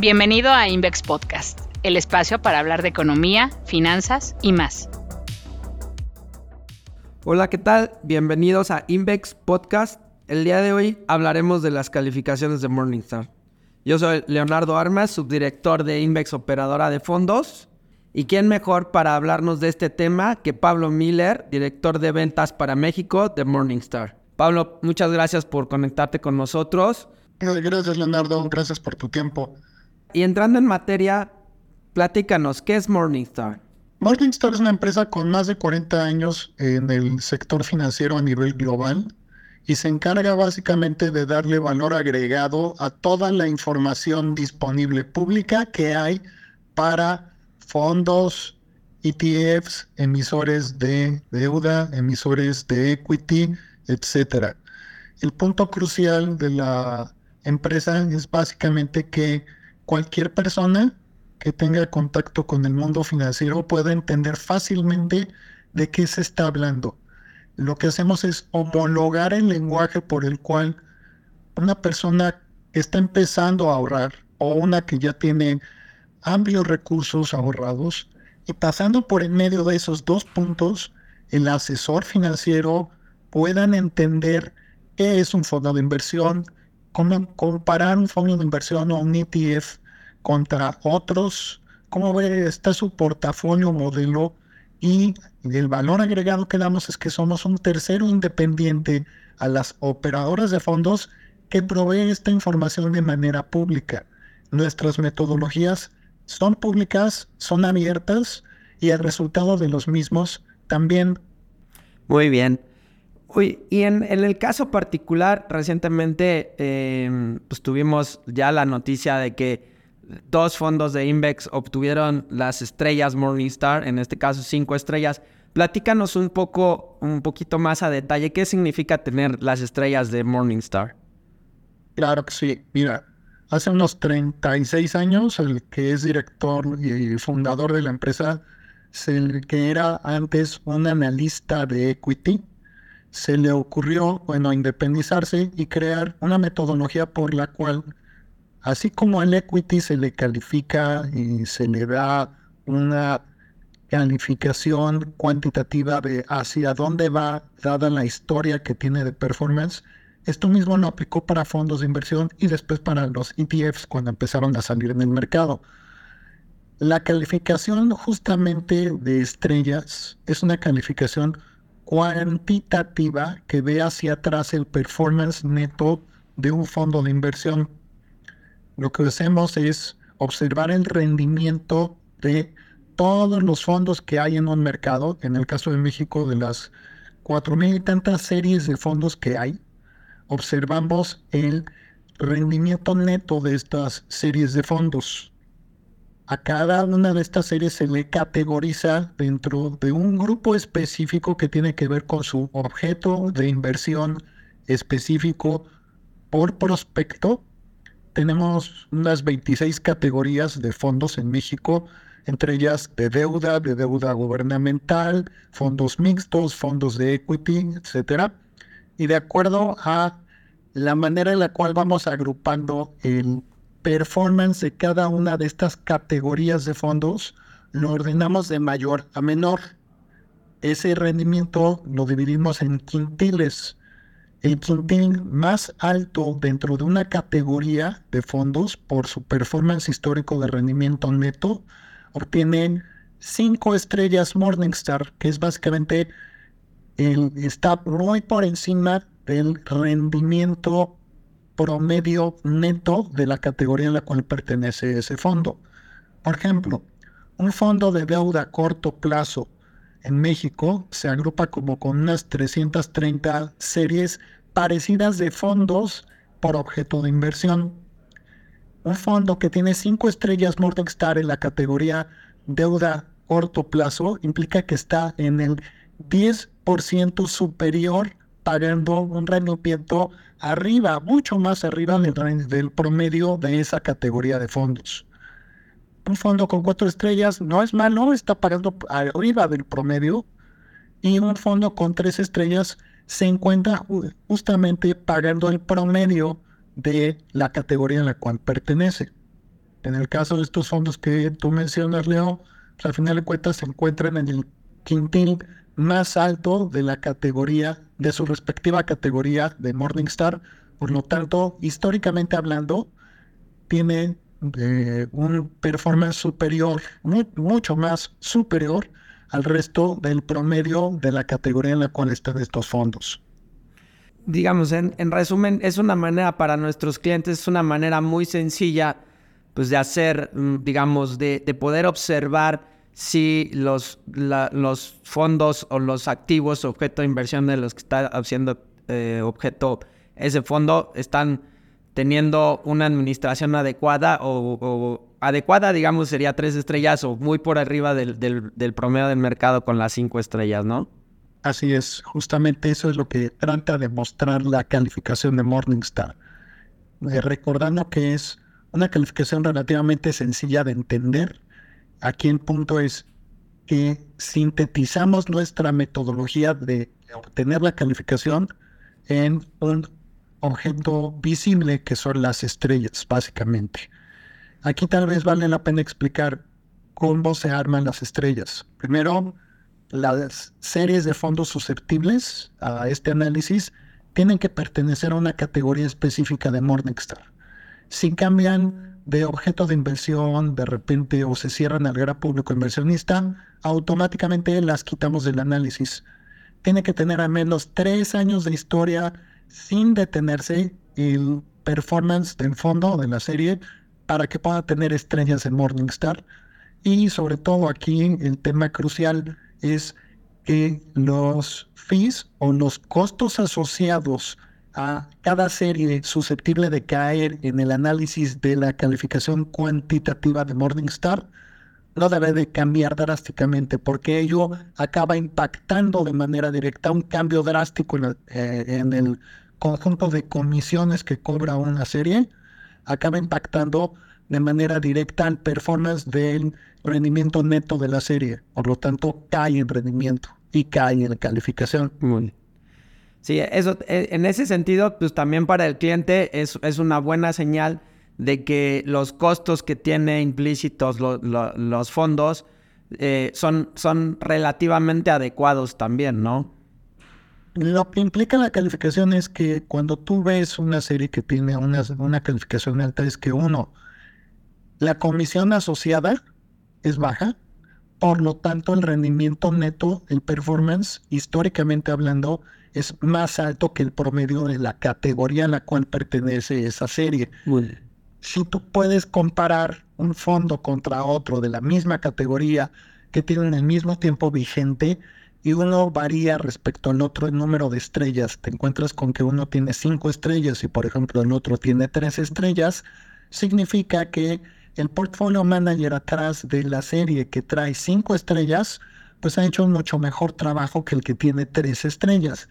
Bienvenido a Invex Podcast, el espacio para hablar de economía, finanzas y más. Hola, ¿qué tal? Bienvenidos a Invex Podcast. El día de hoy hablaremos de las calificaciones de Morningstar. Yo soy Leonardo Armas, subdirector de Invex Operadora de Fondos. ¿Y quién mejor para hablarnos de este tema que Pablo Miller, director de ventas para México de Morningstar? Pablo, muchas gracias por conectarte con nosotros. Gracias, Leonardo. Gracias por tu tiempo. Y entrando en materia, platícanos, ¿qué es Morningstar? Morningstar es una empresa con más de 40 años en el sector financiero a nivel global y se encarga básicamente de darle valor agregado a toda la información disponible pública que hay para fondos, ETFs, emisores de deuda, emisores de equity, etc. El punto crucial de la empresa es básicamente que cualquier persona que tenga contacto con el mundo financiero pueda entender fácilmente de qué se está hablando. Lo que hacemos es homologar el lenguaje por el cual una persona que está empezando a ahorrar o una que ya tiene amplios recursos ahorrados y pasando por en medio de esos dos puntos, el asesor financiero puedan entender qué es un fondo de inversión, cómo comparar un fondo de inversión o un ETF contra otros, cómo ve, está su portafolio modelo y el valor agregado que damos es que somos un tercero independiente a las operadoras de fondos que provee esta información de manera pública. Nuestras metodologías son públicas, son abiertas y el resultado de los mismos también. Muy bien. Uy, y en, el caso particular, recientemente em, pues tuvimos ya la noticia de que dos fondos de Invex obtuvieron las estrellas Morningstar, en este caso cinco estrellas. Platícanos un poco, un poquito más a detalle, ¿qué significa tener las estrellas de Morningstar? Claro que sí. Mira, hace unos 36 años, el que es director y fundador de la empresa, el que era antes un analista de equity, se le ocurrió, bueno, independizarse y crear una metodología por la cual, así como al equity se le califica y se le da una calificación cuantitativa de hacia dónde va, dada la historia que tiene de performance, esto mismo lo aplicó para fondos de inversión y después para los ETFs cuando empezaron a salir en el mercado. La calificación justamente de estrellas es una calificación cuantitativa que ve hacia atrás el performance neto de un fondo de inversión. Lo que hacemos es observar el rendimiento de todos los fondos que hay en un mercado, en el caso de México de las cuatro mil y tantas series de fondos que hay, observamos el rendimiento neto de estas series de fondos. A cada una de estas series se le categoriza dentro de un grupo específico que tiene que ver con su objeto de inversión específico por prospecto. Tenemos unas 26 categorías de fondos en México, entre ellas de deuda, de deuda gubernamental, fondos mixtos, fondos de equity, etc. Y de acuerdo a la manera en la cual vamos agrupando el performance de cada una de estas categorías de fondos lo ordenamos de mayor a menor. Ese rendimiento lo dividimos en quintiles. El quintil más alto dentro de una categoría de fondos por su performance histórico de rendimiento neto obtienen cinco estrellas Morningstar, que es básicamente el, está muy por encima del rendimiento promedio neto de la categoría en la cual pertenece ese fondo. Por ejemplo, un fondo de deuda a corto plazo en México se agrupa como con unas 330 series parecidas de fondos por objeto de inversión. Un fondo que tiene 5 estrellas Morningstar en la categoría deuda corto plazo implica que está en el 10% superior pagando un rendimiento arriba, mucho más arriba del, promedio de esa categoría de fondos. Un fondo con cuatro estrellas no es malo, está pagando arriba del promedio. Y un fondo con tres estrellas se encuentra justamente pagando el promedio de la categoría en la cual pertenece. En el caso de estos fondos que tú mencionas, Leo, al final de cuentas se encuentran en el quintil más alto de la categoría, de su respectiva categoría de Morningstar. Por lo tanto, históricamente hablando, tiene eh, un performance superior, mucho más superior al resto del promedio de la categoría en la cual están estos fondos. Digamos, en, resumen, es una manera para nuestros clientes, es una manera muy sencilla pues, de hacer, mm, digamos, de, poder observar si los, los fondos o los activos objeto de inversión de los que está haciendo eh, objeto ese fondo están teniendo una administración adecuada o, adecuada, digamos, sería tres estrellas o muy por arriba del, del, promedio del mercado con las cinco estrellas, ¿no? Así es, justamente eso es lo que trata de mostrar la calificación de Morningstar. Eh, recordando que es una calificación relativamente sencilla de entender. Aquí el punto es que sintetizamos nuestra metodología de obtener la calificación en un objeto visible que son las estrellas, básicamente. Aquí tal vez vale la pena explicar cómo se arman las estrellas. Primero, las series de fondos susceptibles a este análisis tienen que pertenecer a una categoría específica de Morningstar. Si cambian de objeto de inversión de repente o se cierran al gran público inversionista, automáticamente las quitamos del análisis. Tiene que tener al menos tres años de historia sin detenerse el performance del fondo de la serie para que pueda tener estrellas en Morningstar. Y sobre todo aquí el tema crucial es que los fees o los costos asociados a cada serie susceptible de caer en el análisis de la calificación cuantitativa de Morningstar no debe de cambiar drásticamente porque ello acaba impactando de manera directa un cambio drástico en el, eh, en el conjunto de comisiones que cobra una serie, acaba impactando de manera directa al performance del rendimiento neto de la serie. Por lo tanto, cae en rendimiento y cae en calificación. Sí, eso, e, en ese sentido, pues también para el cliente es, es una buena señal de que los costos que tiene implícitos los fondos eh, son, son relativamente adecuados también, ¿no? Lo que implica la calificación es que cuando tú ves una serie que tiene una, una calificación alta, es que uno, la comisión asociada es baja, por lo tanto el rendimiento neto, el performance, históricamente hablando, es más alto que el promedio de la categoría a la cual pertenece esa serie. Si tú puedes comparar un fondo contra otro de la misma categoría que tienen el mismo tiempo vigente y uno varía respecto al otro el número de estrellas, te encuentras con que uno tiene cinco estrellas y por ejemplo el otro tiene tres estrellas, significa que el portfolio manager atrás de la serie que trae cinco estrellas, pues ha hecho un mucho mejor trabajo que el que tiene tres estrellas.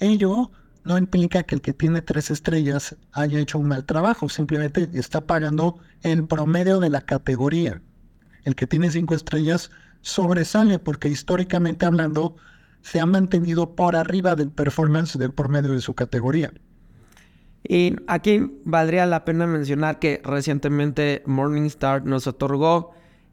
Ello no implica que el que tiene tres estrellas haya hecho un mal trabajo, simplemente está pagando el promedio de la categoría. El que tiene cinco estrellas sobresale porque históricamente hablando se ha mantenido por arriba del performance del promedio de su categoría. Y aquí valdría la pena mencionar que recientemente Morningstar nos otorgó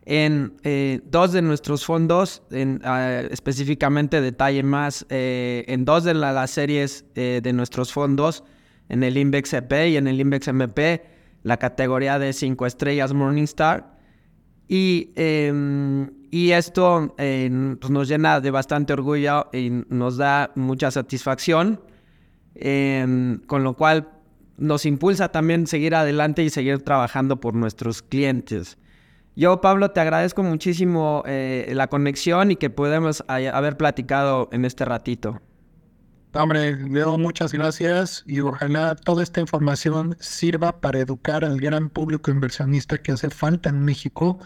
en eh, dos de nuestros fondos, ah, específicamente detalle más, eh, en dos de las series eh, de nuestros fondos, en el Index EP y en el Index MP, la categoría de 5 estrellas Morningstar. Y, em, y esto pues, nos llena de bastante orgullo y nos da mucha satisfacción, em, con lo cual nos impulsa también seguir adelante y seguir trabajando por nuestros clientes. Yo, Pablo, te agradezco muchísimo eh, la conexión y que podemos haber platicado en este ratito. Hombre, Leo, muchas gracias y ojalá toda esta información sirva para educar al gran público inversionista que hace falta en México,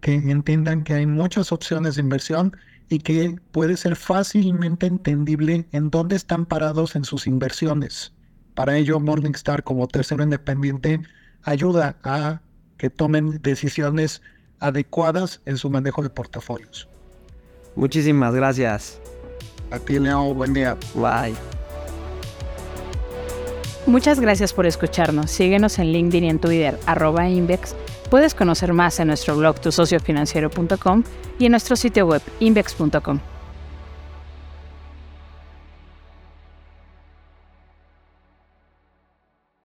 que entiendan que hay muchas opciones de inversión y que puede ser fácilmente entendible en dónde están parados en sus inversiones. Para ello, Morningstar como tercero independiente ayuda a que tomen decisiones adecuadas en su manejo de portafolios. Muchísimas gracias. A ti, Leo. Buen día. Bye. Muchas gracias por escucharnos. Síguenos en LinkedIn y en Twitter, arroba Invex, Puedes conocer más en nuestro blog tusociofinanciero.com y en nuestro sitio web invex.com.